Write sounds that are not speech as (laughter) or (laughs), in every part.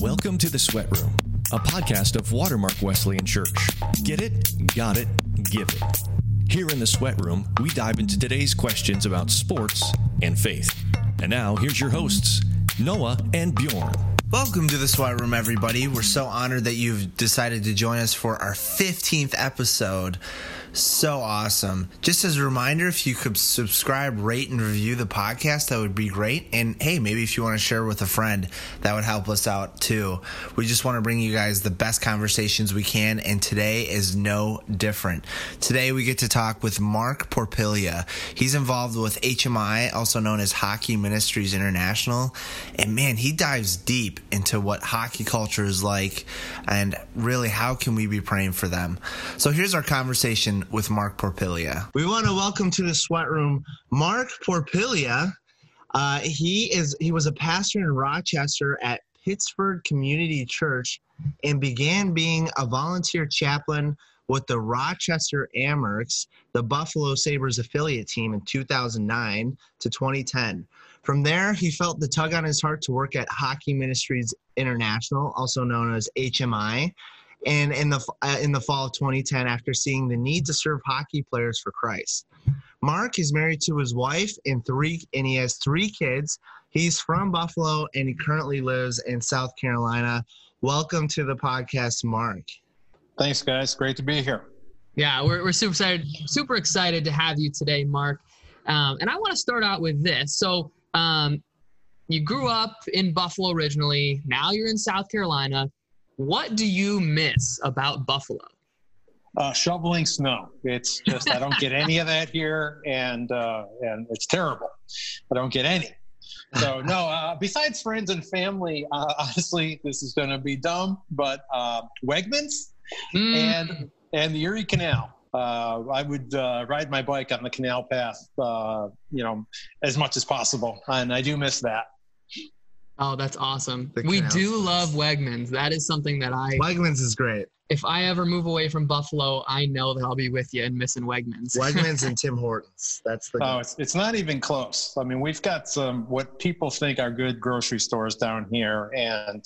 Welcome to the Sweat Room, a podcast of Watermark Wesleyan Church. Get it? Got it? Give it. Here in the Sweat Room, we dive into today's questions about sports and faith. And now, here's your hosts, Noah and Bjorn. Welcome to the Sweat Room, everybody. We're so honored that you've decided to join us for our 15th episode. So awesome. Just as a reminder, if you could subscribe, rate, and review the podcast, that would be great. And hey, maybe if you want to share with a friend, that would help us out too. We just want to bring you guys the best conversations we can, and today is no different. Today we get to talk with Marc Porpilia. He's involved with HMI, also known as Hockey Ministries International. And man, he dives deep into what hockey culture is like and really how can we be praying for them. So here's our conversation with Marc Porpilia. We want to welcome to the sweat room Marc Porpilia. Uh, he is he was a pastor in Rochester at Pittsford Community Church and began being a volunteer chaplain with the Rochester Amerks, the Buffalo Sabres affiliate team in 2009 to 2010. From there, he felt the tug on his heart to work at Hockey Ministries International, also known as HMI, and in the uh, in the fall of 2010 after seeing the need to serve hockey players for Christ. Marc is married to his wife and three and he has three kids. He's from Buffalo and he currently lives in South Carolina. Welcome to the podcast, Marc. Thanks, guys. Great to be here. Yeah, we're, we're super excited, super excited to have you today, Marc. Um, and I want to start out with this. So, um, you grew up in Buffalo originally. Now you're in South Carolina. What do you miss about Buffalo? Uh, shoveling snow. It's just I don't get any of that here, and uh, and it's terrible. I don't get any. So no. Uh, besides friends and family, uh, honestly, this is going to be dumb. But uh, Wegmans mm. and and the Erie Canal. Uh, I would ride my bike on the canal path, you know, as much as possible, and I do miss that. Oh, that's awesome. We do love Wegmans. That is something that I Wegmans is great. If I ever move away from Buffalo, I know that I'll be with you and missing Wegmans. Wegmans (laughs) and Tim Hortons. That's the. Oh, it's, it's not even close. I mean, we've got some what people think are good grocery stores down here, and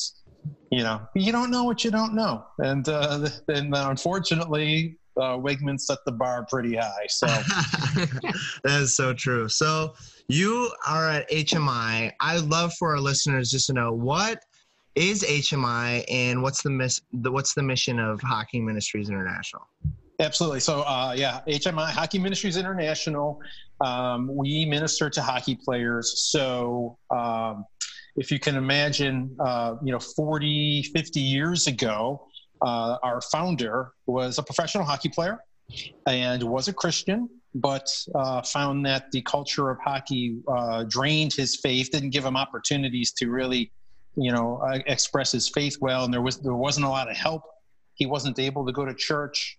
you know, you don't know what you don't know, and uh, (laughs) and unfortunately, uh, Wegmans set the bar pretty high. So (laughs) that is so true. So you are at HMI. I'd love for our listeners just to know what is HMI and what's the miss the, what's the mission of Hockey Ministries International. Absolutely. So, uh, yeah, HMI, Hockey Ministries International, um, we minister to hockey players. So, um, if you can imagine, uh, you know, 40, 50 years ago, uh, our founder was a professional hockey player and was a Christian, but uh, found that the culture of hockey uh, drained his faith, didn't give him opportunities to really, you know, uh, express his faith well, and there was there wasn't a lot of help. He wasn't able to go to church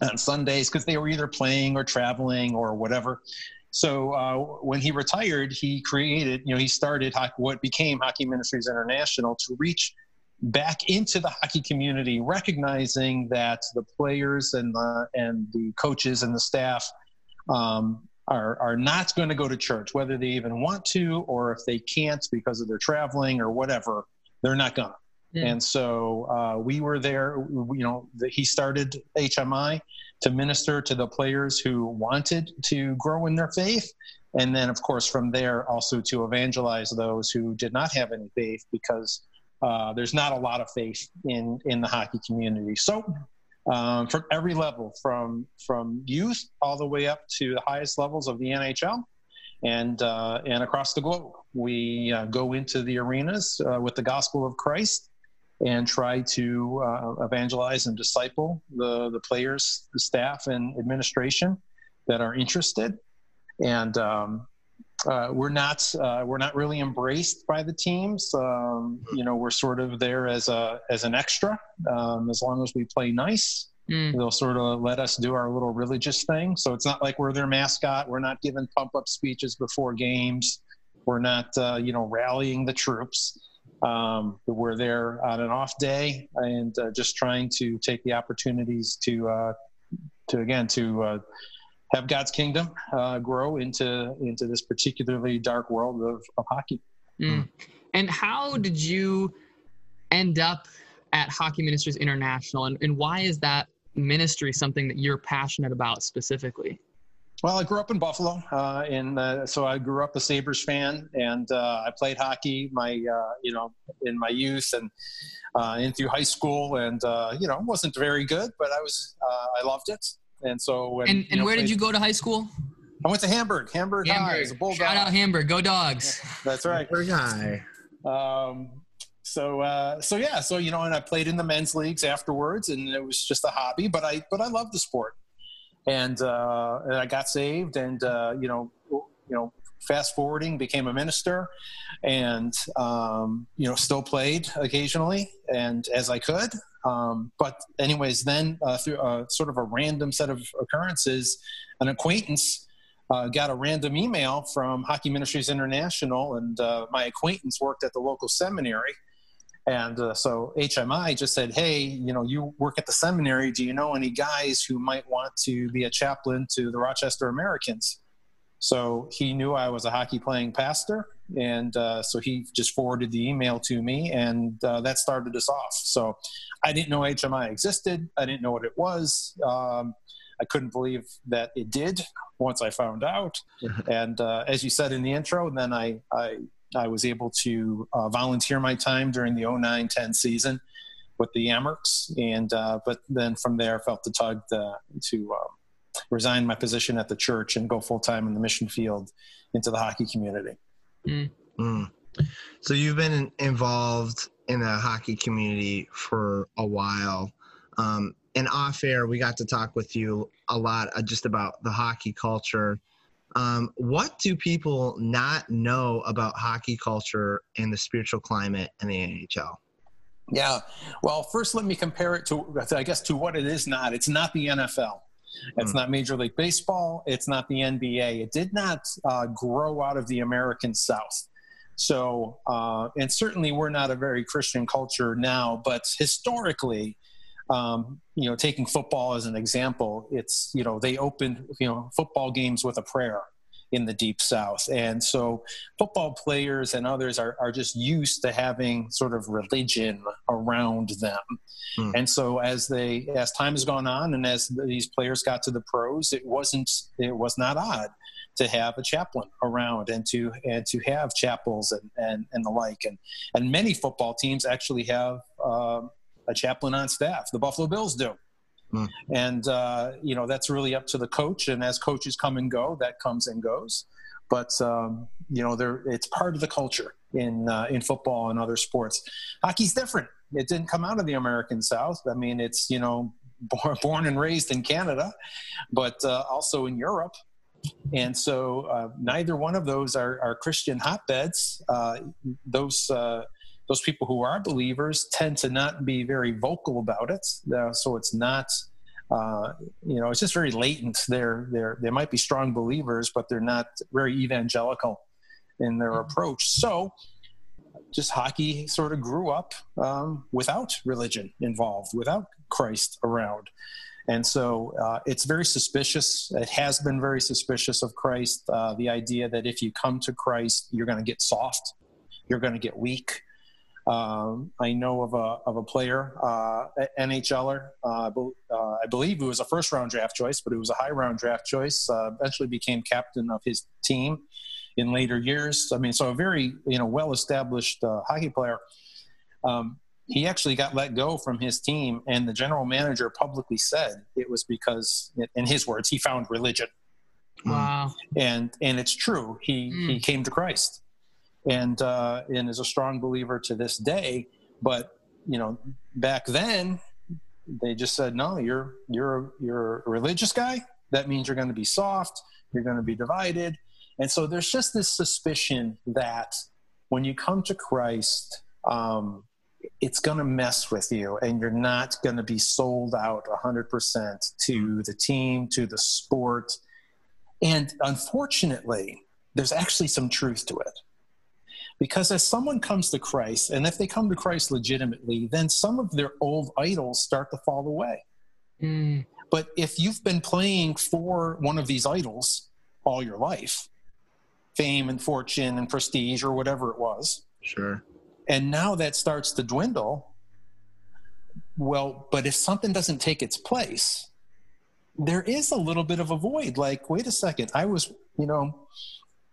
on Sundays because they were either playing or traveling or whatever. So uh, when he retired, he created, you know, he started what became Hockey Ministries International to reach back into the hockey community, recognizing that the players and the and the coaches and the staff um, are are not going to go to church, whether they even want to or if they can't because of their traveling or whatever. They're not gonna. Yeah. And so uh, we were there. You know, the, he started HMI to minister to the players who wanted to grow in their faith, and then, of course, from there also to evangelize those who did not have any faith because uh, there's not a lot of faith in in the hockey community. So um, from every level, from from youth all the way up to the highest levels of the NHL, and uh, and across the globe, we uh, go into the arenas uh, with the gospel of Christ and try to uh, evangelize and disciple the the players, the staff, and administration that are interested. And um, uh, we're not uh, we're not really embraced by the teams. Um, you know, we're sort of there as a as an extra. Um, as long as we play nice, mm. they'll sort of let us do our little religious thing. So it's not like we're their mascot. We're not giving pump up speeches before games. We're not uh, you know rallying the troops. Um, we're there on an off day and uh, just trying to take the opportunities to uh, to again to uh, have God's kingdom uh, grow into into this particularly dark world of, of hockey. Mm. And how did you end up at Hockey Ministries International, and, and why is that ministry something that you're passionate about specifically? Well, I grew up in Buffalo, uh, and uh, so I grew up a Sabres fan, and uh, I played hockey my, uh, you know, in my youth and uh, in through high school, and uh, you know, wasn't very good, but I was, I loved it, and so. When, and and know, where did you go to high school? I went to Hamburg, Hamburg, Hamburg. High, Shout out Hamburg, go dogs! Yeah, (laughs) that's right, Hamburg High. Um, so uh, so yeah, so you know, and I played in the men's leagues afterwards, and it was just a hobby, but I but I love the sport and uh, and I got saved, and uh, you know, you know, fast forwarding, became a minister, and um, you know, still played occasionally, and as I could. Um, but anyways, then uh, through a, sort of a random set of occurrences, an acquaintance. Uh, got a random email from Hockey Ministries International, and uh, my acquaintance worked at the local seminary, and uh, so HMI just said, hey, you know, you work at the seminary. Do you know any guys who might want to be a chaplain to the Rochester Americans? So he knew I was a hockey playing pastor. And uh, so he just forwarded the email to me, and uh, that started us off. So I didn't know HMI existed, I didn't know what it was. Um, I couldn't believe that it did once I found out. and uh, as you said in the intro, then I, I I was able to uh, volunteer my time during the 09-10 season with the Amerks, and uh, but then from there felt the tug to, to um, resign my position at the church and go full time in the mission field into the hockey community. Mm. Mm. So you've been involved in the hockey community for a while. Um, and off air, we got to talk with you a lot uh, just about the hockey culture um, what do people not know about hockey culture and the spiritual climate in the NHL? Yeah, well, first let me compare it to, I guess, to what it is not. It's not the NFL. It's mm. not Major League Baseball. It's not the NBA. It did not uh, grow out of the American South. So, uh, and certainly we're not a very Christian culture now, but historically, um, you know, taking football as an example, it's, you know, they opened, you know, football games with a prayer in the deep south. And so football players and others are, are just used to having sort of religion around them. Hmm. And so as they, as time has gone on and as these players got to the pros, it wasn't, it was not odd to have a chaplain around and to and to have chapels and, and, and the like and and many football teams actually have um, a chaplain on staff. The Buffalo Bills do. Mm. And, uh, you know, that's really up to the coach. And as coaches come and go, that comes and goes. But, um, you know, there, it's part of the culture in, uh, in football and other sports. Hockey's different. It didn't come out of the American South. I mean, it's, you know, (laughs) born, born and raised in Canada, but uh, also in Europe. And so uh, neither one of those are, are Christian hotbeds. Uh, those uh, those people who are believers tend to not be very vocal about it. Uh, so it's not, uh, you know, it's just very latent. They're, they're, they might be strong believers, but they're not very evangelical in their mm-hmm. approach. So just hockey sort of grew up um, without religion involved, without Christ around. And so uh, it's very suspicious. It has been very suspicious of Christ. Uh, the idea that if you come to Christ, you're going to get soft, you're going to get weak, um, I know of a, of a player, uh, NHLer, uh, uh, I believe he was a first round draft choice, but he was a high round draft choice. Uh, eventually became captain of his team in later years. I mean, so a very you know well established uh, hockey player. Um, he actually got let go from his team, and the general manager publicly said it was because, in his words, he found religion. Wow. And and it's true. He mm. he came to Christ and uh, and is a strong believer to this day. But you know, back then they just said, no, you're you're you're a religious guy. That means you're going to be soft. You're going to be divided. And so there's just this suspicion that when you come to Christ, um, it's going to mess with you and you're not going to be sold out 100% to the team, to the sport. And unfortunately, there's actually some truth to it. Because as someone comes to Christ, and if they come to Christ legitimately, then some of their old idols start to fall away. Mm. But if you've been playing for one of these idols all your life, fame and fortune and prestige or whatever it was, sure, And now that starts to dwindle. Well, but if something doesn't take its place, there is a little bit of a void. Like, wait a second, I was, you know,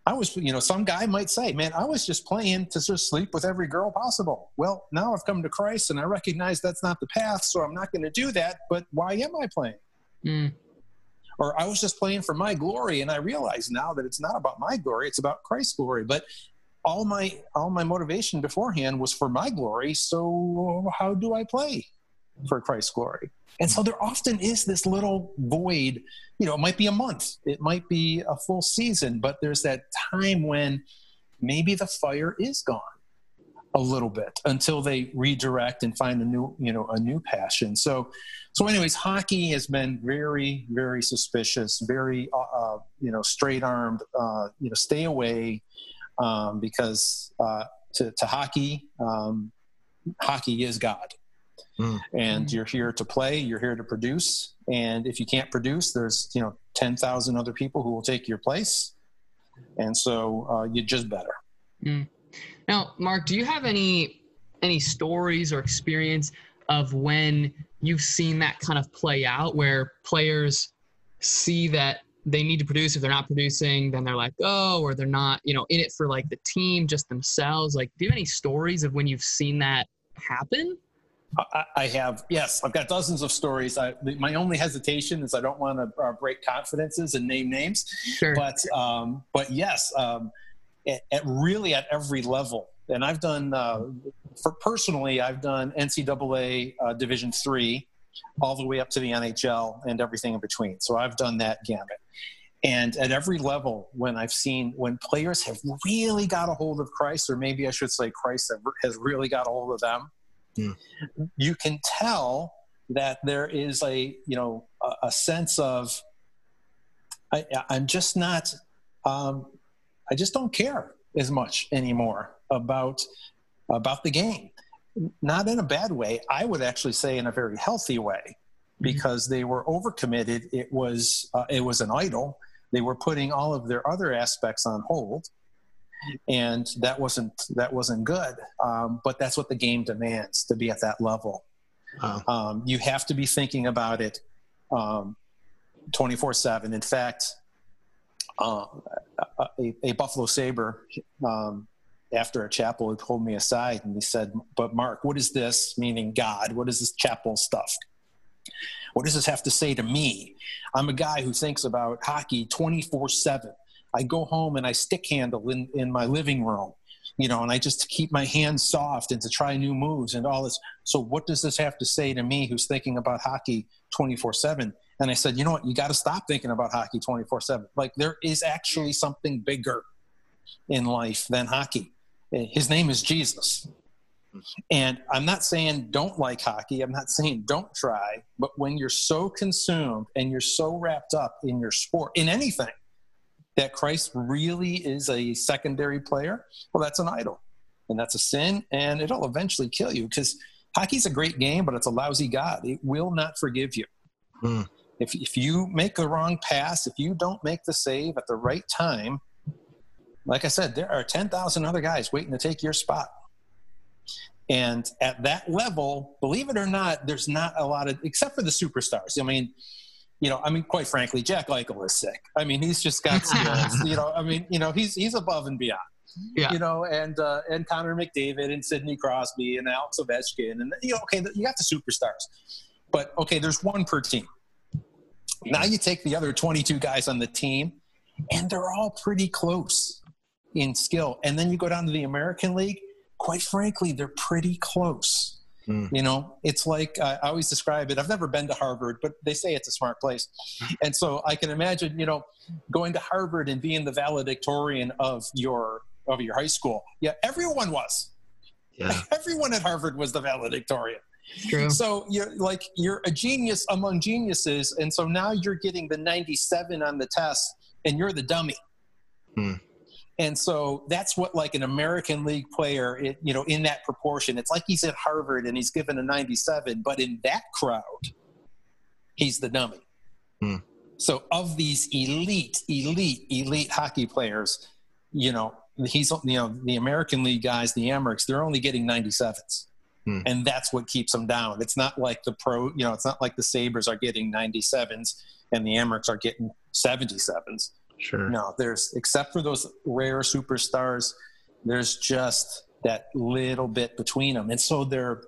I was, you know, some guy might say, man, I was just playing to just sleep with every girl possible. Well, now I've come to Christ and I recognize that's not the path, so I'm not going to do that. But why am I playing? Mm. Or I was just playing for my glory, and I realize now that it's not about my glory; it's about Christ's glory. But all my all my motivation beforehand was for my glory. So how do I play for Christ's glory? And so there often is this little void. You know, it might be a month, it might be a full season, but there's that time when maybe the fire is gone a little bit until they redirect and find a new, you know, a new passion. So, so anyways, hockey has been very, very suspicious, very, uh, uh you know, straight armed. Uh, you know, stay away um, because uh, to, to hockey, um, hockey is God. Mm. And you're here to play, you're here to produce. And if you can't produce, there's, you know, 10,000 other people who will take your place. And so uh, you just better. Mm. Now, Marc, do you have any any stories or experience of when you've seen that kind of play out where players see that they need to produce if they're not producing then they're like oh or they're not you know in it for like the team just themselves like do you have any stories of when you've seen that happen I, have, yes, I've got dozens of stories. I, my only hesitation is I don't want to uh, break confidences and name names, sure. but um, but yes, um, at, at, really at every level. And I've done, uh, for personally, I've done NCAA uh, Division three, all the way up to the NHL and everything in between. So I've done that gamut. And at every level, when I've seen when players have really got a hold of Christ, or maybe I should say Christ has really got a hold of them, mm. you can tell that there is a you know a, a sense of I, am just not um, I just don't care as much anymore about about the game. Not in a bad way. I would actually say in a very healthy way, hmm. because they were overcommitted. It was uh, it was an idol. They were putting all of their other aspects on hold, and that wasn't that wasn't good. Um, but that's what the game demands to be at that level. Wow. Um, you have to be thinking about it um, twenty four seven. In fact, uh, a, a, Buffalo Sabre um, after a chapel had pulled me aside and he said, "But Marc, what is this? Meaning God? What is this chapel stuff?" What does this have to say to me? I'm a guy who thinks about hockey 24 7. I go home and I stick handle in, in my living room, you know, and I just keep my hands soft and to try new moves and all this. So, what does this have to say to me who's thinking about hockey 24 7? And I said, you know what? You got to stop thinking about hockey 24 7. Like, there is actually something bigger in life than hockey. Eh, his name is Jesus. And I'm not saying don't like hockey. I'm not saying don't try. But when you're so consumed and you're so wrapped up in your sport, in anything, that Christ really is a secondary player, well, that's an idol. And that's a sin, and it'll eventually kill you because hockey's a great game, but it's a lousy God. It will not forgive you. Mm. If, if you make the wrong pass, if you don't make the save at the right time, like I said, there are 10,000 other guys waiting to take your spot. And at that level, believe it or not, there's not a lot of, except for the superstars. I mean, you know, I mean, quite frankly, Jack Eichel is sick. I mean, he's just got (laughs) skills. you know, I mean, you know, he's he's above and beyond. Yeah. You know, and uh, and Connor McDavid and Sidney Crosby and Alex Ovechkin and you know, okay, you got the superstars, but okay, there's one per team. Now you take the other 22 guys on the team, and they're all pretty close in skill. And then you go down to the American League. Quite frankly, they're pretty close. Mm. You know, it's like uh, I always describe it. I've never been to Harvard, but they say it's a smart place. (laughs) And so I can imagine, you know, going to Harvard and being the valedictorian of your of your high school. Yeah, everyone was. Yeah. (laughs) Everyone at Harvard was the valedictorian. True. So you're like you're a genius among geniuses, and so now you're getting the 97 on the test, and you're the dummy. Hmm. And so that's what like an American League player, it, you know, in that proportion, it's like he's at Harvard and he's given a 97, but in that crowd, he's the dummy. Hmm. So of these elite, elite, elite hockey players, you know, he's you know the American League guys, the Amerks, they're only getting 97s. Hmm. And that's what keeps them down. It's not like the pro, you know, it's not like the Sabres are getting 97s and the Amerks are getting 77s. Sure. No, there's except for those rare superstars, there's just that little bit between them, and so they're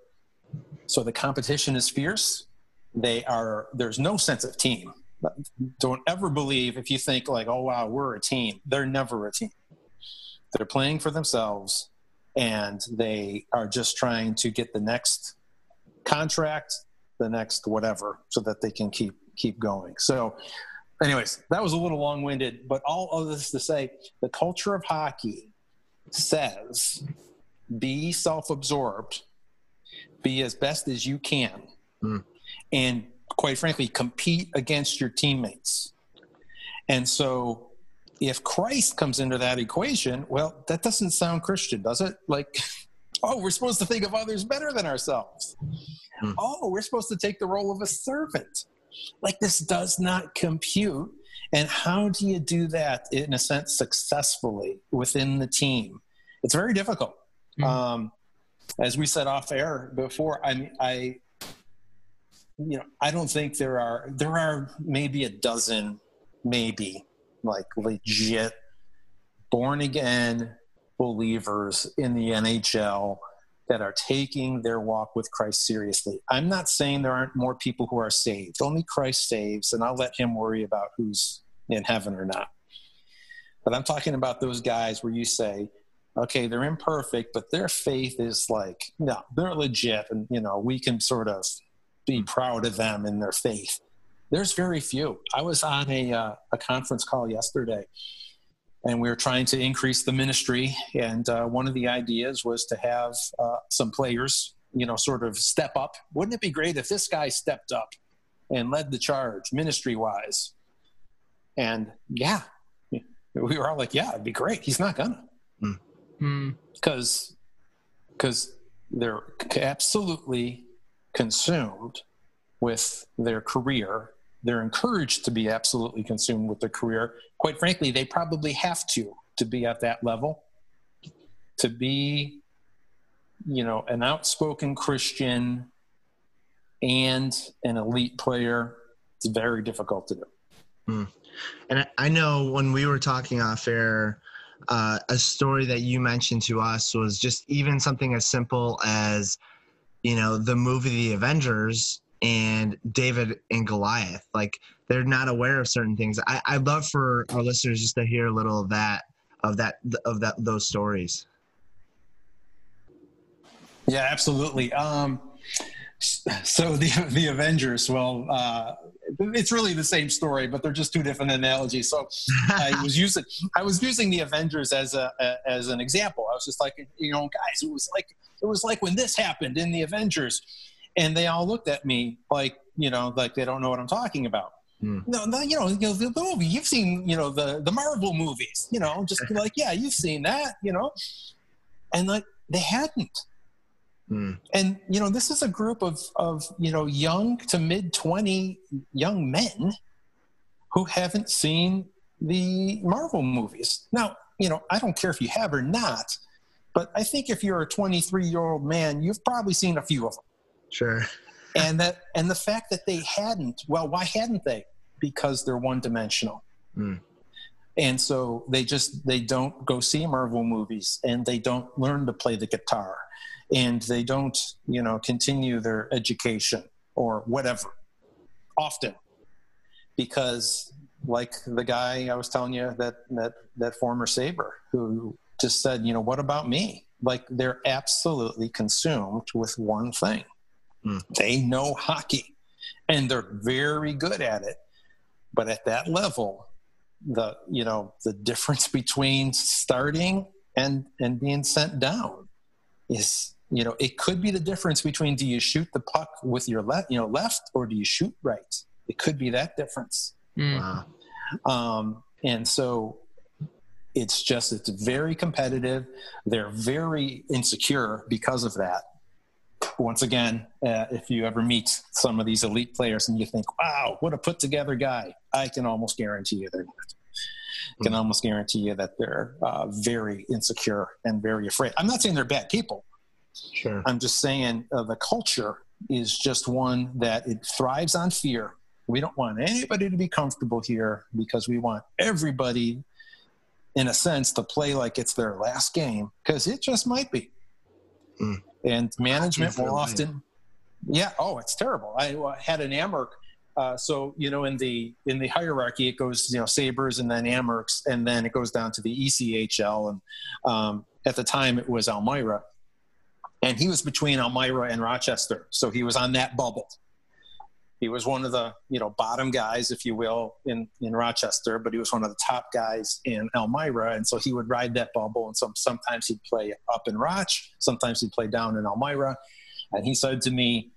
so the competition is fierce. They are there's no sense of team. Don't ever believe if you think like, oh wow, we're a team. They're never a team. They're playing for themselves, and they are just trying to get the next contract, the next whatever, so that they can keep keep going. So anyways, that was a little long winded, but all of this to say the culture of hockey says be self absorbed, be as best as you can, Mm. and quite frankly, compete against your teammates. And so if Christ comes into that equation, well, that doesn't sound Christian, does it? Like, (laughs) oh, we're supposed to think of others better than ourselves. Hmm. Oh, we're supposed to take the role of a servant. Like, this does not compute. And how do you do that, in a sense, successfully within the team? It's very difficult. Mhm. Um, as we said off air before, I mean, I, you know, I don't think there are there are maybe a dozen, maybe like legit born again believers in the NHL that are taking their walk with Christ seriously. I'm not saying there aren't more people who are saved. Only Christ saves, and I'll let him worry about who's in heaven or not. But I'm talking about those guys where you say, okay, they're imperfect, but their faith is like, no, they're legit, and you know, we can sort of be proud of them in their faith. There's very few. I was on a uh, a conference call yesterday, and we were trying to increase the ministry. And uh, one of the ideas was to have uh, some players, you know, sort of step up. Wouldn't it be great if this guy stepped up and led the charge ministry wise? And yeah, we were all like, yeah, it'd be great. He's not gonna Hmm. because because they're absolutely consumed with their career. They're encouraged to be absolutely consumed with their career. Quite frankly, they probably have to to be at that level. To be, you know, an outspoken Christian and an elite player, it's very difficult to do. And I- I know when we were talking off air, uh, a story that you mentioned to us was just even something as simple as, you know, the movie The Avengers and David and Goliath. Like they're not aware of certain things. I, I'd love for our listeners just to hear a little of that, of that, of that, those stories. Yeah, absolutely. Um, so the (laughs) the Avengers, well, uh, it's really the same story, but they're just two different analogies. So I (laughs) was using I was using the Avengers as a, a as an example. I was just like, you know, guys, it was like it was like when this happened in the Avengers, and they all looked at me like, you know, like they don't know what I'm talking about. Hmm. No, no, you know, you know, the movie you've seen, you know, the the Marvel movies, you know, just like, yeah, you've seen that, you know, and like they hadn't Hmm. and you know this is a group of of you know young to mid 20 young men who haven't seen the marvel movies now you know i don't care if you have or not but i think if you're a 23 year old man you've probably seen a few of them Sure. and that and the fact that they hadn't well why hadn't they? Because they're one dimensional Hmm. and so they just they don't go see marvel movies and they don't learn to play the guitar and they don't you know continue their education or whatever often. Because like the guy i was telling you that that that former Sabre who just said you know what about me? Like they're absolutely consumed with one thing Hmm. they know hockey and they're very good at it but at that level the you know the difference between starting and and being sent down is you know it could be the difference between do you shoot the puck with your left you know left or do you shoot right it could be that difference Hmm. Wow. um, and so it's just it's very competitive they're very insecure because of that once again uh, if you ever meet some of these elite players and you think wow what a put together guy i can almost guarantee you they're not I can almost guarantee you that they're uh, very insecure and very afraid. I'm not saying they're bad people. Sure. I'm just saying uh, the culture is just one that it thrives on fear. We don't want anybody to be comfortable here because we want everybody, in a sense, to play like it's their last game because it just might be. Mm. And management will often, yeah. Oh, it's terrible. I had an Amerk. Uh, so you know, in the in the hierarchy, it goes you know Sabres and then Amerks, and then it goes down to the ECHL. And um, at the time, it was Elmira, and he was between Elmira and Rochester, so he was on that bubble. He was one of the you know bottom guys, if you will, in in Rochester, but he was one of the top guys in Elmira, and so he would ride that bubble. And some sometimes he'd play up in Roch, sometimes he'd play down in Elmira. And he said to me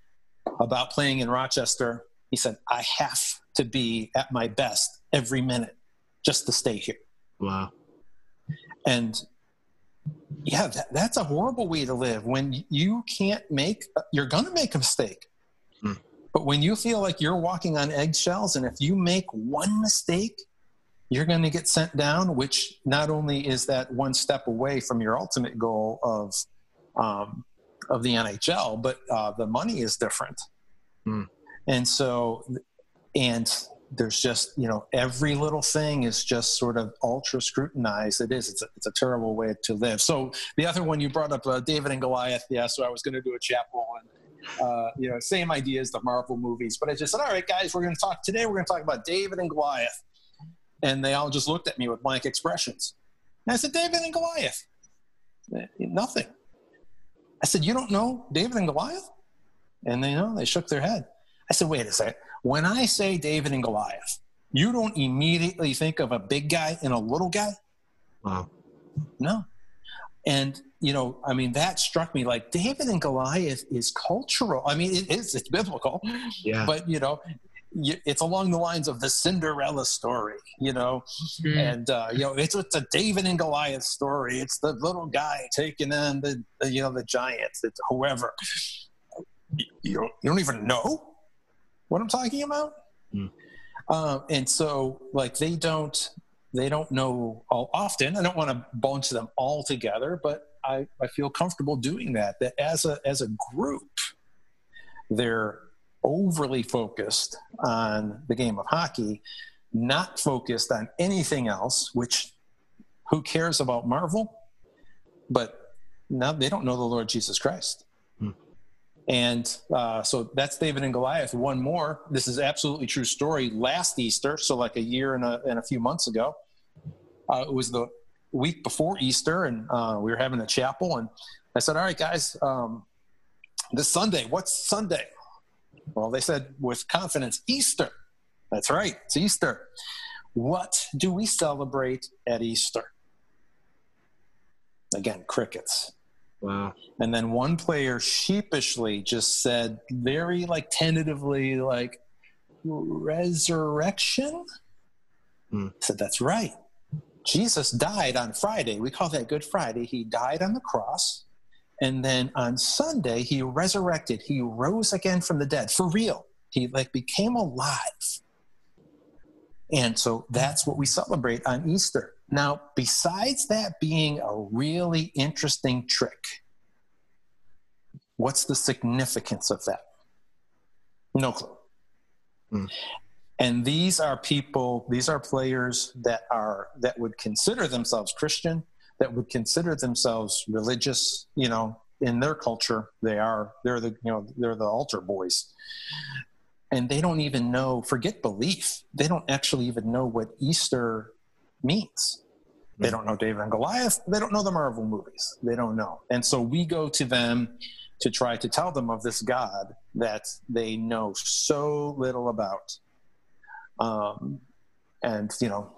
about playing in Rochester, he said, "I have to be at my best every minute just to stay here." Wow. and yeah that, that's a horrible way to live when you can't make you're gonna make a mistake. But when you feel like you're walking on eggshells and if you make one mistake you're going to get sent down which not only is that one step away from your ultimate goal of um, of the nhl but uh, the money is different. Hmm. and so and there's just you know every little thing is just sort of ultra scrutinized. It is it's a, it's a terrible way to live. So the other one you brought up uh, david and goliath yeah so i was going to do a chapel and uh, you know same idea as the marvel movies but i just said all right guys we're going to talk today we're going to talk about david and goliath. And they all just looked at me with blank expressions. And i said david and goliath. Eh, nothing. I said you don't know david and goliath? And they know they shook their head. I said wait a second. When I say David and Goliath, you don't immediately think of a big guy and a little guy? Wow. No. And, you know, I mean, that struck me like David and Goliath is cultural. I mean, it is, it's biblical, Yeah. but, you know, it's along the lines of the Cinderella story, you know, Mm. and uh, you know it's it's a David and Goliath story. It's the little guy taking on the, the you know the giants. It's whoever. You- You don't, you don't even know what I'm talking about. Hmm. Um, and so like they don't they don't know all often. I don't want to bunch them all together, but I, I feel comfortable doing that. That as a as a group, they're overly focused on the game of hockey, not focused on anything else. Which who cares about Marvel? But now they don't know the Lord Jesus Christ. Hmm. And uh, so that's David and Goliath. One more. This is absolutely true story. Last Easter, so like a year and a, and a few months ago, uh, it was the week before Easter, and uh, we were having a chapel. And I said, "All right, guys, um, this Sunday. What's Sunday?" Well, they said with confidence, Easter. That's right, it's Easter. What do we celebrate at Easter? Again, crickets. Wow. And then one player sheepishly just said, very like tentatively, like, resurrection? Hmm. I said, that's right. Jesus died on Friday. We call that Good Friday. He died on the cross. And then on Sunday, he resurrected. He rose again from the dead for real. He like became alive. And so that's what we celebrate on Easter. Now, besides that being a really interesting trick, what's the significance of that? No clue. Hmm. And these are people, these are players that are that would consider themselves Christian, that would consider themselves religious, you know, in their culture, they are they're the you know, they're the altar boys. And they don't even know, forget belief. They don't actually even know what Easter means. They don't know David and Goliath. They don't know the Marvel movies. They don't know. And so we go to them to try to tell them of this God that they know so little about. Um, and, you know,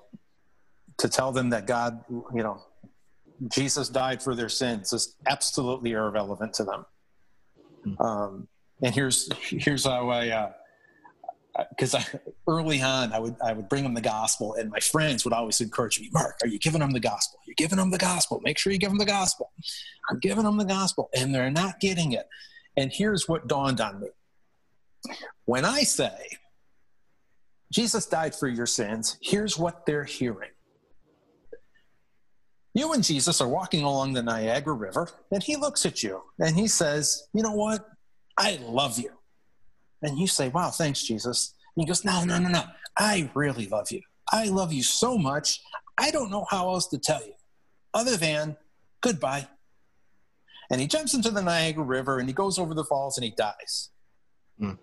to tell them that God, you know, Jesus died for their sins is absolutely irrelevant to them. Um, and here's here's how I uh, because I, early on I would I would bring them the gospel, and my friends would always encourage me, Marc, are you giving them the gospel? You're giving them the gospel. Make sure you give them the gospel. I'm giving them the gospel, and they're not getting it. And here's what dawned on me: when I say Jesus died for your sins, here's what they're hearing: You and Jesus are walking along the Niagara River, and he looks at you and he says, You know what? I love you. And you say, Wow, thanks, Jesus. And he goes, No, no, no, no. I really love you. I love you so much. I don't know how else to tell you other than goodbye. And he jumps into the Niagara River and he goes over the falls and he dies. Hmm.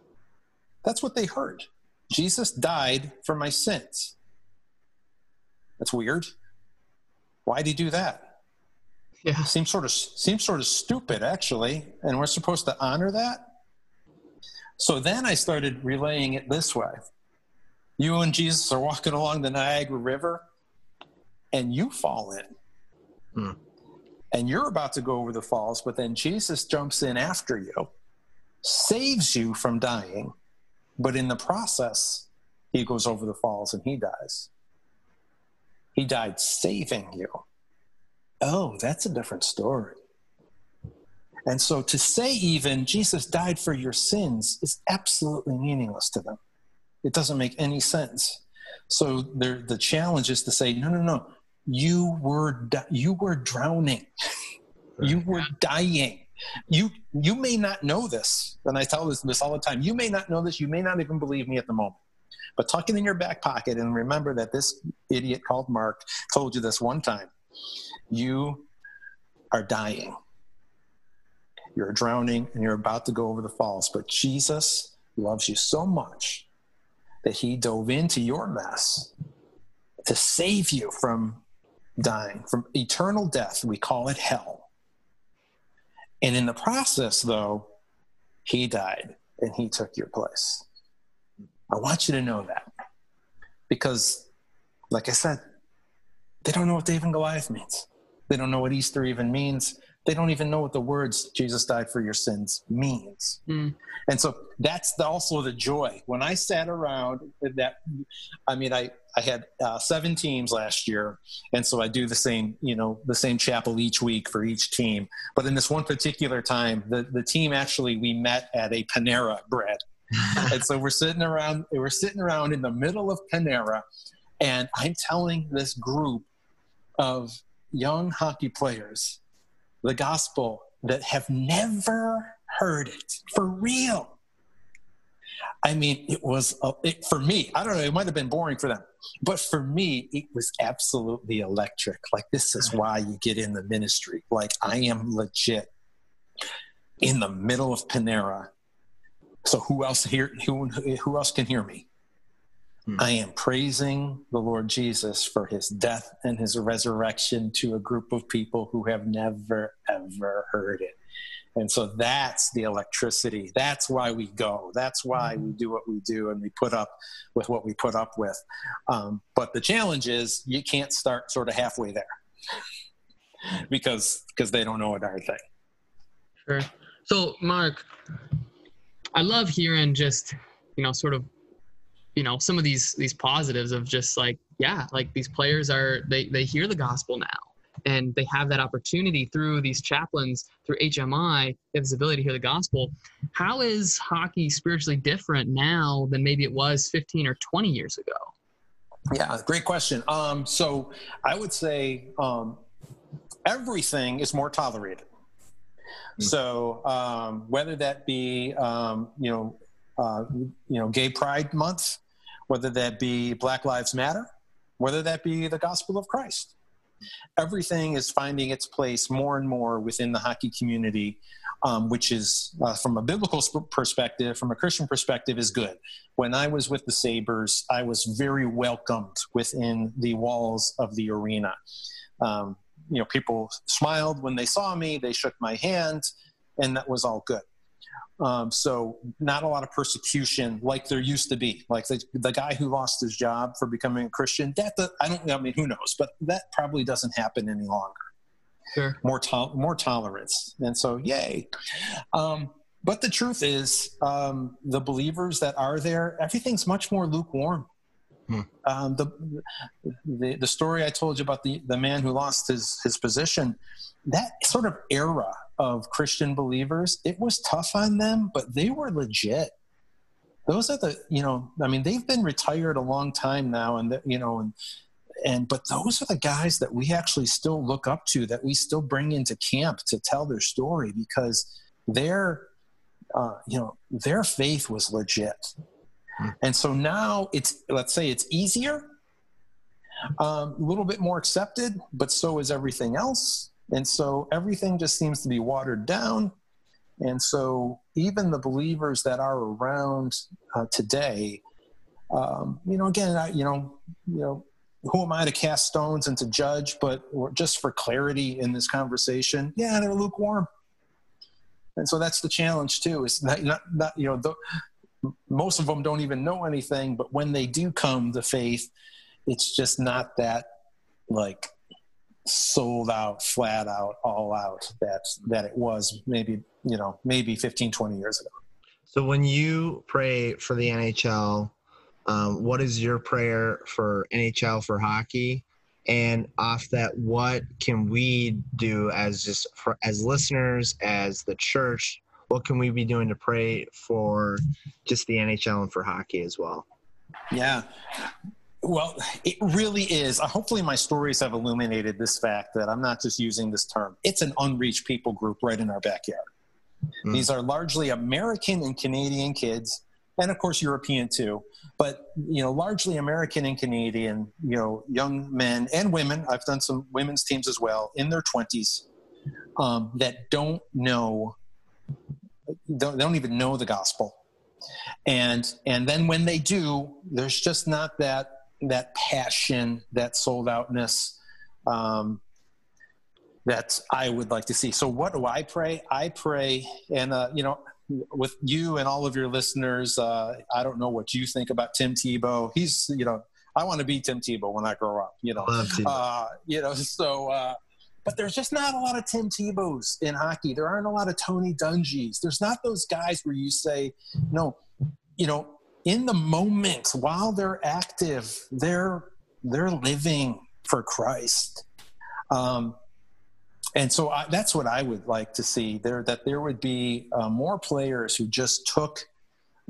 That's what they heard. Jesus died for my sins. That's weird. Why'd he do that? Yeah. Seems sort of seems sort of stupid, actually. And we're supposed to honor that. So then I started relaying it this way. You and Jesus are walking along the Niagara River, and you fall in. Hmm. And you're about to go over the falls, but then Jesus jumps in after you, saves you from dying, but in the process, he goes over the falls and he dies. He died saving you. Oh, that's a different story. And so to say even Jesus died for your sins is absolutely meaningless to them. It doesn't make any sense. So the challenge is to say, no, no, no. You were you were drowning. (laughs) you were dying. You you may not know this, and I tell this this all the time. You may not know this. You may not even believe me at the moment. But tuck it in your back pocket and remember that this idiot called Marc told you this one time. You are dying. You're drowning and you're about to go over the falls. But Jesus loves you so much that he dove into your mess to save you from dying, from eternal death. We call it hell. And in the process, though, he died and he took your place. I want you to know that. Because, like I said, they don't know what David and Goliath means. They don't know what Easter even means they don't even know what the words Jesus died for your sins means. Mm. And so that's the, also the joy. When I sat around that, I mean, I, I had uh, seven teams last year. And so I do the same, you know, the same chapel each week for each team. But in this one particular time, the, the team actually, we met at a Panera bread. (laughs) and so we're sitting around, we're sitting around in the middle of Panera and I'm telling this group of young hockey players the gospel that have never heard it for real. I mean, it was uh, it, for me. I don't know. It might have been boring for them, but for me, it was absolutely electric. Like this is why you get in the ministry. Like I am legit in the middle of Panera. So who else here? Who who else can hear me? Hmm. I am praising the Lord Jesus for his death and his resurrection to a group of people who have never, ever heard it. And so that's the electricity. That's why we go. That's why we do what we do and we put up with what we put up with. Um, but the challenge is you can't start sort of halfway there (laughs) because because they don't know a darn thing. Sure. So, Marc, I love hearing just you know sort of you know some of these these positives of just like yeah like these players are they they hear the gospel now and they have that opportunity through these chaplains through hmi they have this ability to hear the gospel how is hockey spiritually different now than maybe it was 15 or 20 years ago yeah great question um, so i would say um, everything is more tolerated mm-hmm. so um, whether that be um, you know uh, you know gay pride month whether that be Black Lives Matter, whether that be the gospel of Christ. Everything is finding its place more and more within the hockey community, um, which is, uh, from a biblical perspective, from a Christian perspective, is good. When I was with the Sabres, I was very welcomed within the walls of the arena. Um, you know, people smiled when they saw me, they shook my hand, and that was all good. Um, so not a lot of persecution like there used to be. Like the, the guy who lost his job for becoming a Christian, that the, I don't. I mean, who knows? But that probably doesn't happen any longer. Sure. More to- more tolerance, and so yay. Um, but the truth is, um, the believers that are there, everything's much more lukewarm. Hmm. Um, the, the the story I told you about the the man who lost his his position, that sort of era of Christian believers, it was tough on them, but they were legit. Those are the, you know, I mean, they've been retired a long time now, and the, you know, and and but those are the guys that we actually still look up to that we still bring into camp to tell their story because their uh, you know their faith was legit hmm. and so now it's let's say it's easier um, a little bit more accepted but so is everything else and so everything just seems to be watered down and so even the believers that are around uh, today um, you know again I, you know you know who am I to cast stones and to judge? But just for clarity in this conversation, yeah, they're lukewarm. And so that's the challenge too. Is not, not, not you know, the, most of them don't even know anything, but when they do come to faith, it's just not that like sold out, flat out, all out that that it was maybe you know maybe 15, 20 years ago. So when you pray for the NHL um, what is your prayer for NHL for hockey? And off that, what can we do as just for, as listeners, as the church? What can we be doing to pray for just the NHL and for hockey as well? Yeah. Well, it really is. Uh, hopefully, my stories have illuminated this fact that I'm not just using this term. It's an unreached people group right in our backyard. Mm. These are largely American and Canadian kids and of course European too. But you know, largely American and Canadian, you know, young men and women. I've done some women's teams as well in their twenties um, that don't know, don't, they don't even know the gospel, and and then when they do, there's just not that that passion, that sold outness. Um, that I would like to see. So, what do I pray? I pray, and uh, you know, with you and all of your listeners, uh, I don't know what you think about Tim Tebow. He's, you know, I want to be Tim Tebow when I grow up, you know, uh, you know, (laughs) so, uh, but there's just not a lot of Tim Tebows in hockey. There aren't a lot of Tony Dungys. There's not those guys where you say, no, you know, in the moment while they're active, they're, they're living for Christ. Um, and so I, that's what I would like to see there. That there would be uh, more players who just took,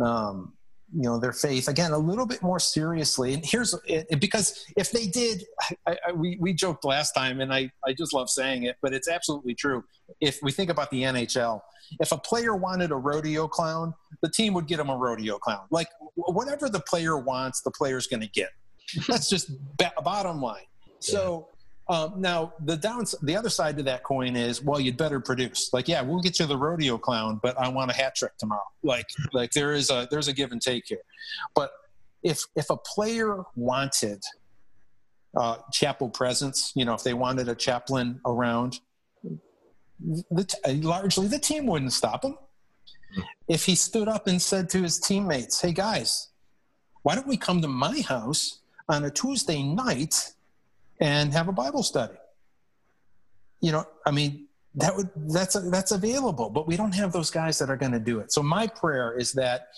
um, you know, their faith again a little bit more seriously. And here's it, because if they did, I, I, we we joked last time, and I I just love saying it, but it's absolutely true. If we think about the NHL, if a player wanted a rodeo clown, the team would get him a rodeo clown. Like whatever the player wants, the player's going to get. That's just bottom line. So um, now the down, the other side to that coin is, well, you'd better produce. Like, yeah, we'll get you the rodeo clown, but I want a hat trick tomorrow. Like, like there is a there's a give and take here. But if if a player wanted uh, chapel presence, you know, if they wanted a chaplain around, the t- largely the team wouldn't stop him. If he stood up and said to his teammates, "Hey guys, why don't we come to my house on a Tuesday night?" And have a Bible study. You know, I mean, that would that's that's available, but we don't have those guys that are going to do it. So my prayer is that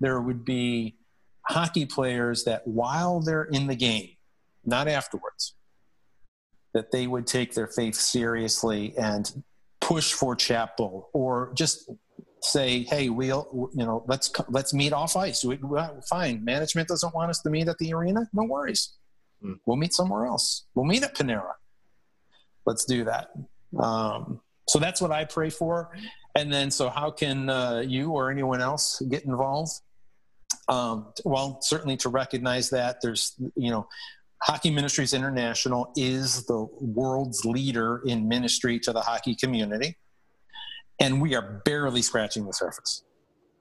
there would be hockey players that while they're in the game, not afterwards, that they would take their faith seriously and push for chapel or just say, "Hey, we'll you know let's let's meet off ice. We, fine, management doesn't want us to meet at the arena. No worries. Mm. We'll meet somewhere else. We'll meet at Panera. Let's do that. Um, so that's what I pray for. And then, so how can uh, you or anyone else get involved? Um, well, certainly to recognize that there's, you know, Hockey Ministries International is the world's leader in ministry to the hockey community. And we are barely scratching the surface.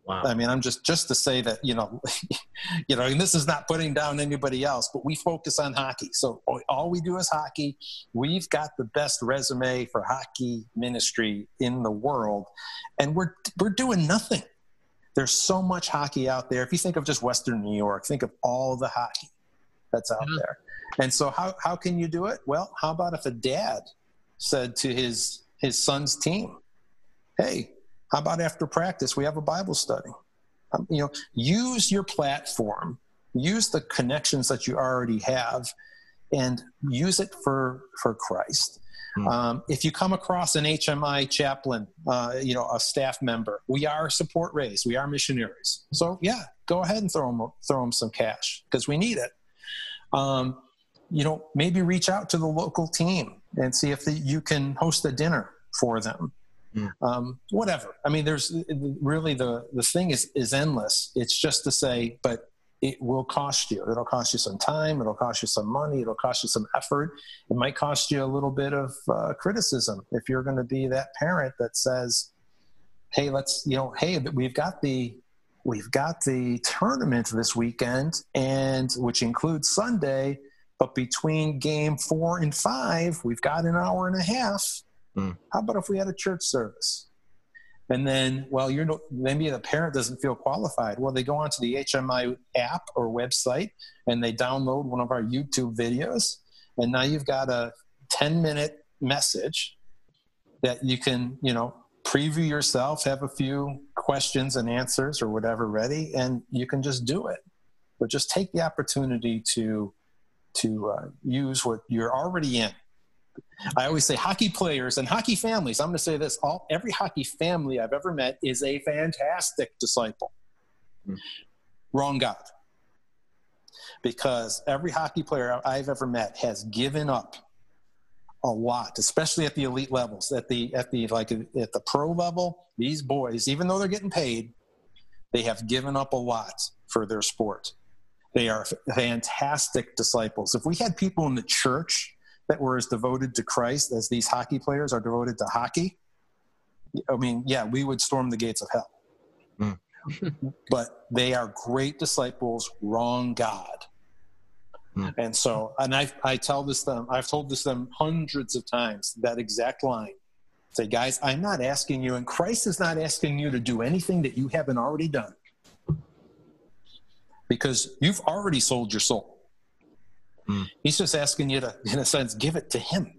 Wow. I mean, I'm just just to say that you know, (laughs) you know, and this is not putting down anybody else, but we focus on hockey. So all we do is hockey. We've got the best resume for hockey ministry in the world, and we're we're doing nothing. There's so much hockey out there. If you think of just Western New York, think of all the hockey that's out there. And so, how how can you do it? Well, how about if a dad said to his his son's team, "Hey, how about after practice, we have a Bible study? Um, you know, use your platform, use the connections that you already have, and use it for for Christ. Hmm. Um, if you come across an HMI chaplain, uh, you know, a staff member, we are support raised, we are missionaries. So yeah, go ahead and throw them throw them some cash because we need it. Um, you know, maybe reach out to the local team and see if the, you can host a dinner for them. Mm. Um, whatever. I mean, there's really the the thing is is endless. It's just to say, but it will cost you. It'll cost you some time. It'll cost you some money. It'll cost you some effort. It might cost you a little bit of uh, criticism if you're going to be that parent that says, "Hey, let's you know, hey, we've got the we've got the tournament this weekend, and which includes Sunday." But between game four and five, we've got an hour and a half. Mm. How about if we had a church service? And then, well, you're no, maybe the parent doesn't feel qualified. Well, they go onto the HMI app or website and they download one of our YouTube videos. And now you've got a 10 minute message that you can, you know, preview yourself, have a few questions and answers or whatever ready, and you can just do it. But just take the opportunity to to uh, use what you're already in I always say hockey players and hockey families. I'm going to say this: all every hockey family I've ever met is a fantastic disciple. Mm. Wrong God, because every hockey player I've ever met has given up a lot, especially at the elite levels. At the at the like at the pro level, these boys, even though they're getting paid, they have given up a lot for their sport. They are fantastic disciples. If we had people in the church that were as devoted to Christ as these hockey players are devoted to hockey, I mean, yeah, we would storm the gates of hell. Mm. (laughs) but they are great disciples, wrong God. Mm. And so, and I, I tell this them, I've told this them hundreds of times, that exact line. Say, guys, I'm not asking you, and Christ is not asking you to do anything that you haven't already done. Because you've already sold your soul. Mm. He's just asking you to, (laughs) in a sense, give it to him.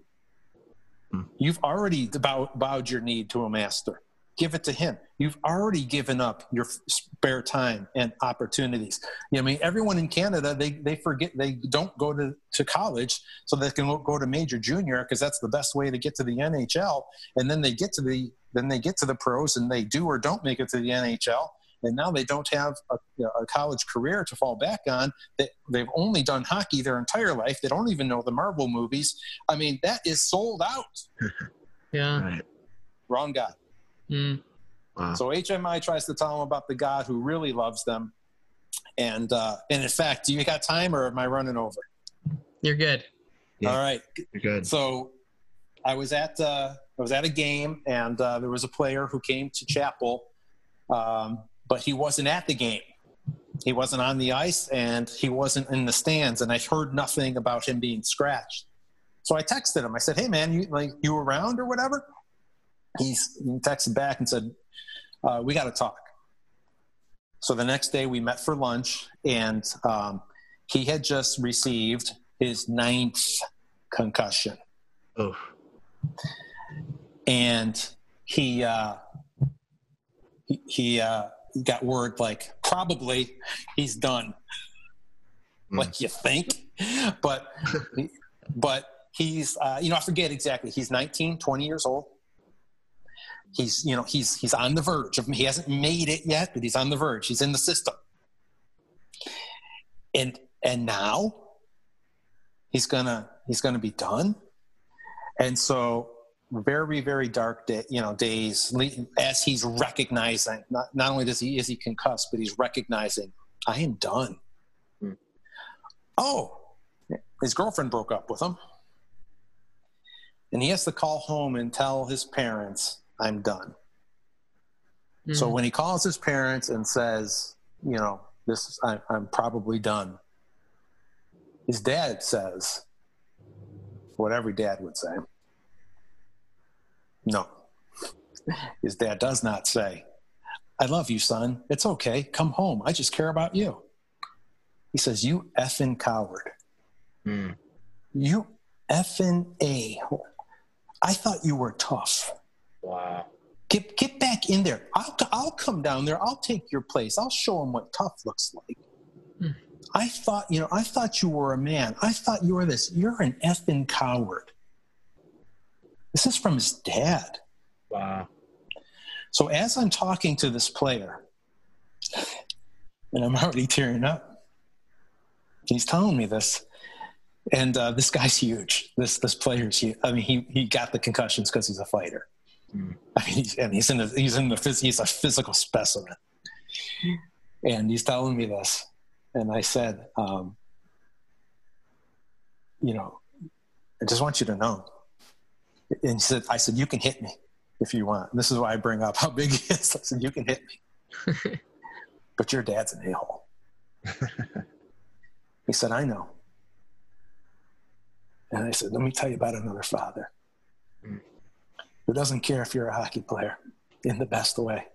Mm. You've already bowed, bowed your knee to a master. Give it to him. You've already given up your spare time and opportunities. You know, I mean, everyone in Canada, they, they forget, they don't go to, to college so they can go to major junior because that's the best way to get to the NHL. And then they get to the, then they get to the pros and they do or don't make it to the NHL and now they don't have a, you know, a, college career to fall back on. They, they've only done hockey their entire life. They don't even know the Marvel movies. I mean, that is sold out. (laughs) yeah. Right. Wrong guy. Mm. Wow. So HMI tries to tell them about the God who really loves them. And uh, and in fact, do you got time or am I running over? You're good. Yeah. All right. You're good. So I was at uh, I was at a game and uh, there was a player who came to chapel um, but he wasn't at the game. He wasn't on the ice and he wasn't in the stands, and I heard nothing about him being scratched. So I texted him. I said, "Hey, man, you like you around or whatever?" He's, he texted back and said, uh, "We got to talk." So the next day we met for lunch, and um, he had just received his ninth concussion. Oh. And he uh, he, he uh, got word like probably he's done. Mm. Like you think, but but he's uh, you know I forget exactly. He's 19, 20 years old. He's you know he's he's on the verge of he hasn't made it yet, but he's on the verge. He's in the system, and and now he's gonna he's gonna be done. And so very very dark day, you know days as he's recognizing not, not only does he is he concussed but he's recognizing i am done hmm. oh his girlfriend broke up with him and he has to call home and tell his parents i'm done hmm. so when he calls his parents and says you know this is, I, i'm probably done his dad says what every dad would say no. His dad does not say, I love you, son. It's okay. Come home. I just care about you. He says, You effing coward. Mm. You effing a. I thought you were tough. Wow. Get, get back in there. I'll, I'll come down there. I'll take your place. I'll show him what tough looks like. Mm. I thought, you know, I thought you were a man. I thought you were this. You're an effing coward. This is from his dad. Wow. So as I'm talking to this player, and I'm already tearing up, he's telling me this. and uh, this guy's huge. This this player's huge. I mean, he he got the concussions because he's a fighter. Mm. I mean, he's, and he's in the he's in the he's a physical specimen. And he's telling me this, and I said, um, you know, I just want you to know. And he said, I said, you can hit me if you want. And this is why I bring up how big (laughs) he is. I said, you can hit me, (laughs) but your dad's an a hole. (laughs) he said, I know. And I said, let me tell you about another father mm. who doesn't care if you're a hockey player in the best way,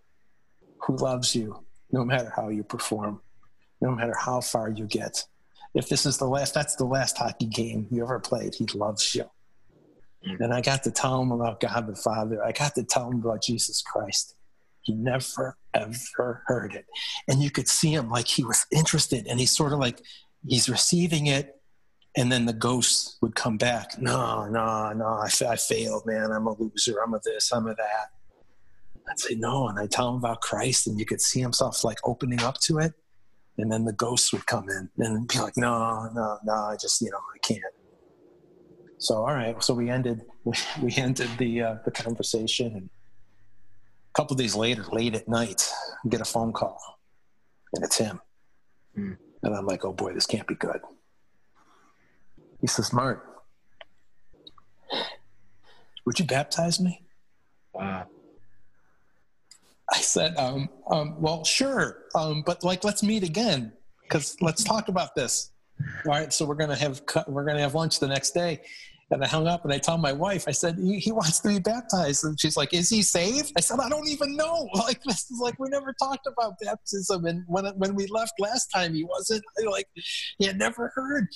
who loves you no matter how you perform, no matter how far you get. If this is the last, that's the last hockey game you ever played, he loves you. Mm. And I got to tell him about God the Father. I got to tell him about Jesus Christ. He never, ever heard it. And you could see him like he was interested and he's sort of like, he's receiving it and then the ghosts would come back. No, no, no, I, I failed, man. I'm a loser. I'm a this. I'm a that. I'd say no, and I tell him about Christ, and you could see himself like opening up to it, and then the ghosts would come in and be like, no, no, no, I just you know I can't. So all right, so we ended (laughs) we ended the uh, the conversation, and a couple days later, late at night, I get a phone call, and it's him, mm. and I'm like, oh boy, this can't be good. He says, Marc, would you baptize me? Wow. I said, um, um, well, sure. Um, but like, let's meet again because let's talk about this. All right. So we're going to have, we're going to have lunch the next day. And I hung up and I told my wife, I said, he, he, wants to be baptized. And she's like, is he saved? I said, I don't even know. (laughs) Like, this is like, we never talked about baptism. And when, when we left last time, he wasn't like, he had never heard.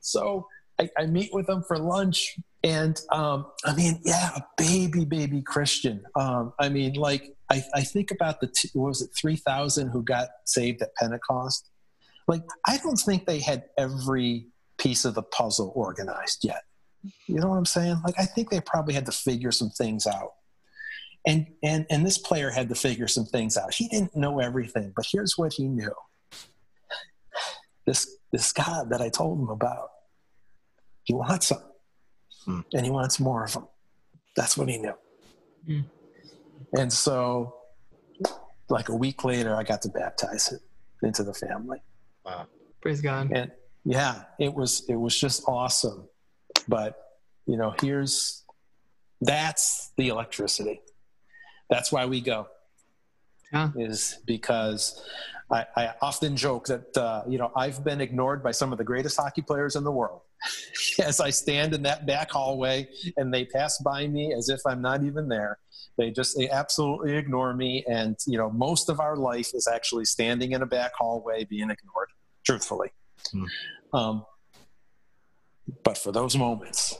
So I, I meet with him for lunch, and um, I mean, yeah, a baby, baby Christian. Um, I mean, like I, I think about the t- was it three thousand who got saved at Pentecost. Like I don't think they had every piece of the puzzle organized yet. You know what I'm saying? Like I think they probably had to figure some things out. And and and this player had to figure some things out. He didn't know everything, but here's what he knew. This this God that I told him about he wants them, mm. and he wants more of them. That's what he knew. Mm. And so, like a week later, I got to baptize him into the family. Wow! Praise God. And yeah, it was it was just awesome. But you know, here's that's the electricity. That's why we go. Yeah. Is because I, I often joke that uh, you know I've been ignored by some of the greatest hockey players in the world (laughs) as I stand in that back hallway and they pass by me as if I'm not even there. They just they absolutely ignore me, and you know most of our life is actually standing in a back hallway being ignored. Truthfully, mm. um, but for those moments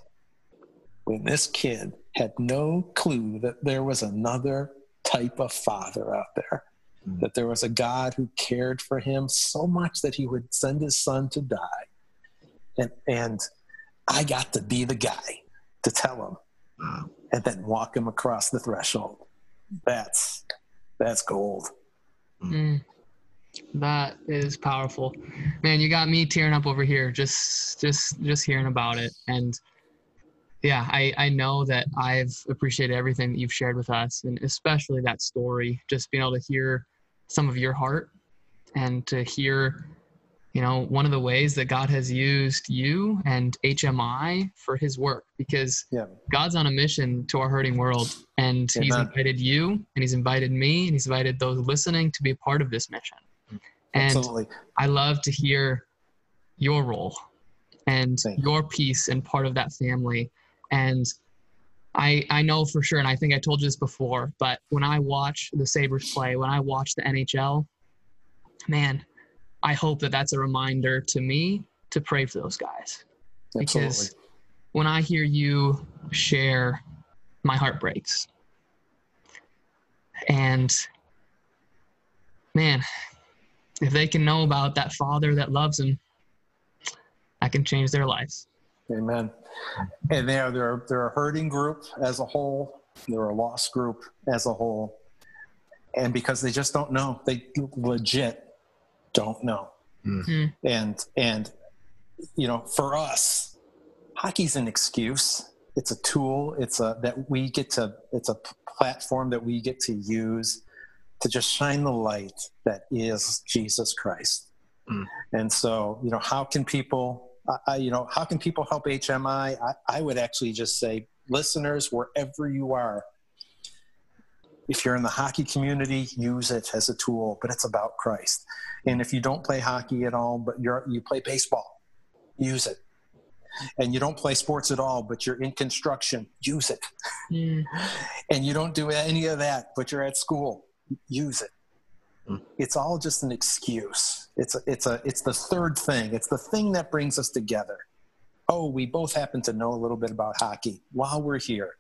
when this kid had no clue that there was another type of father out there mm. that there was a God who cared for him so much that he would send his son to die. And, and I got to be the guy to tell him mm. And then walk him across the threshold. That's, that's gold. Mm. That is powerful. Man, you got me tearing up over here just just just hearing about it. And yeah, I, I know that I've appreciated everything that you've shared with us and especially that story, just being able to hear some of your heart and to hear you know one of the ways that god has used you and hmi for his work because yeah. god's on a mission to our hurting world and Amen. he's invited you and he's invited me and he's invited those listening to be a part of this mission and Absolutely. i love to hear your role and your piece and part of that family and I, I know for sure, and I think I told you this before, but when I watch the Sabres play, when I watch the NHL, man, I hope that that's a reminder to me to pray for those guys. Absolutely. Because when I hear you share, my heart breaks. And man, if they can know about that father that loves them, I can change their lives. Amen. And they're they're they're a hurting group as a whole. They're a lost group as a whole, and because they just don't know, they legit don't know. Mm-hmm. And and you know, for us, hockey's an excuse. It's a tool. It's a that we get to. It's a platform that we get to use to just shine the light that is Jesus Christ. Mm. And so, you know, how can people, uh, you know, how can people help HMI? I, I would actually just say, listeners, wherever you are, if you're in the hockey community, use it as a tool, but it's about Christ. And if you don't play hockey at all, but you're you play baseball, use it. And you don't play sports at all, but you're in construction, use it. Mm. And you don't do any of that, but you're at school, use it. Mm. It's all just an excuse. It's a, it's a it's the third thing. It's the thing that brings us together. Oh, we both happen to know a little bit about hockey. While we're here,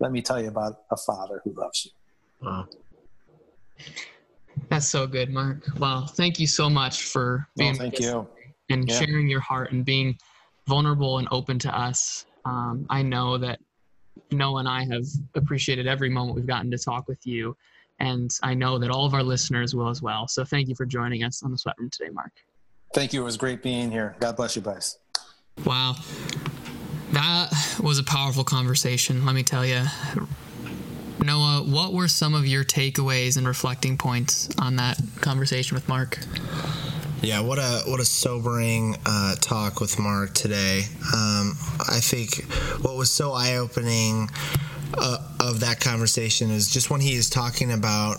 let me tell you about a father who loves you. Wow. That's so good, Marc. Wow. Thank you so much for being oh, thank you. and yeah. sharing your heart and being vulnerable and open to us. Um, I know that Noah and I have appreciated every moment we've gotten to talk with you. And I know that all of our listeners will as well. So thank you for joining us on the sweat room today, Marc. Thank you. It was great being here. God bless you guys. Wow. That was a powerful conversation, let me tell you. Noah, what were some of your takeaways and reflecting points on that conversation with Marc? Yeah, what a what a sobering uh, talk with Marc today. Um, I think what was so eye opening uh, of that conversation is just when he is talking about,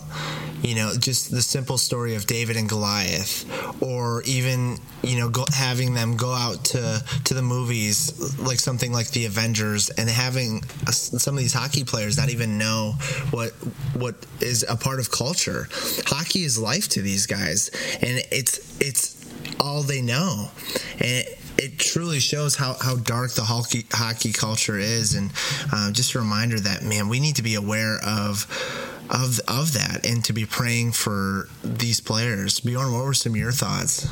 you know, just the simple story of David and Goliath, or even you know go, having them go out to to the movies like something like the Avengers, and having a, some of these hockey players not even know what what is a part of culture. Hockey is life to these guys, and it's it's all they know, and it truly shows how, how dark the hockey hockey culture is, and uh, just a reminder that man, we need to be aware of of of that and to be praying for these players. Bjorn, what were some of your thoughts?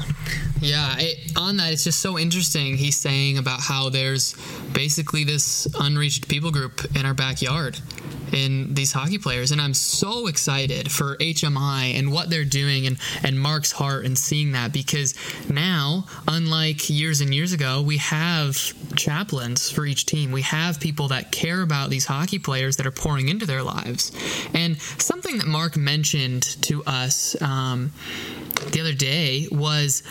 Yeah, it, on that, it's just so interesting. He's saying about how there's basically this unreached people group in our backyard in these hockey players. And I'm so excited for HMI and what they're doing and, and Marc's heart and seeing that because now, unlike years and years ago, we have chaplains for each team. We have people that care about these hockey players that are pouring into their lives. And something that Marc mentioned to us um, the other day was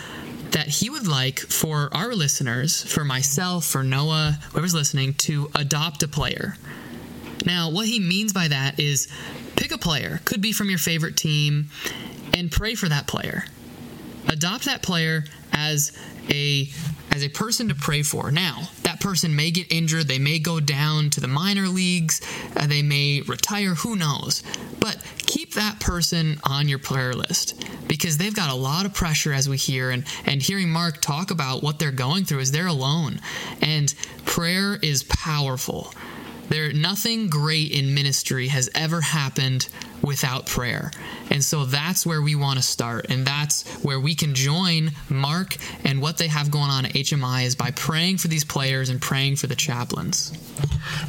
that he would like for our listeners, for myself, for Noah, whoever's listening, to adopt a player. Now, what he means by that is pick a player, could be from your favorite team, and pray for that player. Adopt that player as a as a person to pray for. Now, that person may get injured, they may go down to the minor leagues, uh, they may retire, who knows. But keep that person on your prayer list because they've got a lot of pressure as we hear and and hearing Marc talk about what they're going through is they're alone. And prayer is powerful. There, nothing great in ministry has ever happened without prayer. And so that's where we want to start. And that's where we can join Marc and what they have going on at HMI is by praying for these players and praying for the chaplains.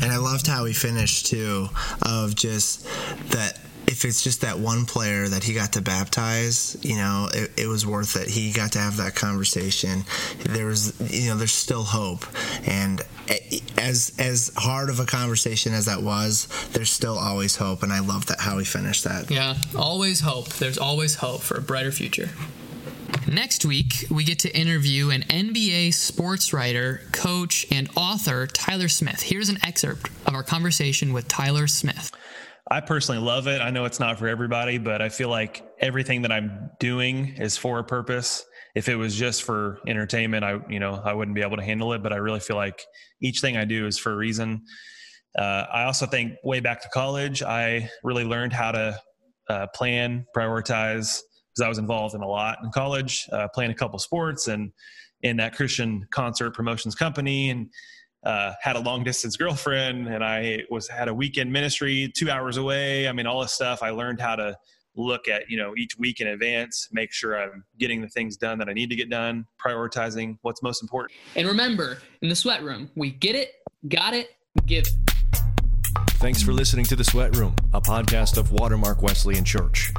And I loved how he finished too, of just that if it's just that one player that he got to baptize, you know, it, it, was worth it. He got to have that conversation. There was, you know, there's still hope. And as as hard of a conversation as that was, there's still always hope. And I love that how we finished that. Yeah, always hope. There's always hope for a brighter future. Next week, we get to interview an NBA sports writer, coach, and author, Tyler Smith. Here's an excerpt of our conversation with Tyler Smith. I personally love it. I know it's not for everybody, but I feel like everything that I'm doing is for a purpose. If it was just for entertainment, I you know I wouldn't be able to handle it. But I really feel like each thing I do is for a reason. Uh, I also think way back to college, I really learned how to uh, plan, prioritize, because I was involved in a lot in college, uh, playing a couple sports and in that Christian concert promotions company and uh, had a long distance girlfriend and I was had a weekend ministry two hours away. I mean, all this stuff. I learned how to look at you know each week in advance, make sure I'm getting the things done that I need to get done, prioritizing what's most important. And remember, in the sweat room, we get it, got it, give it. Thanks for listening to the Sweat Room, a podcast of Watermark Wesleyan Church.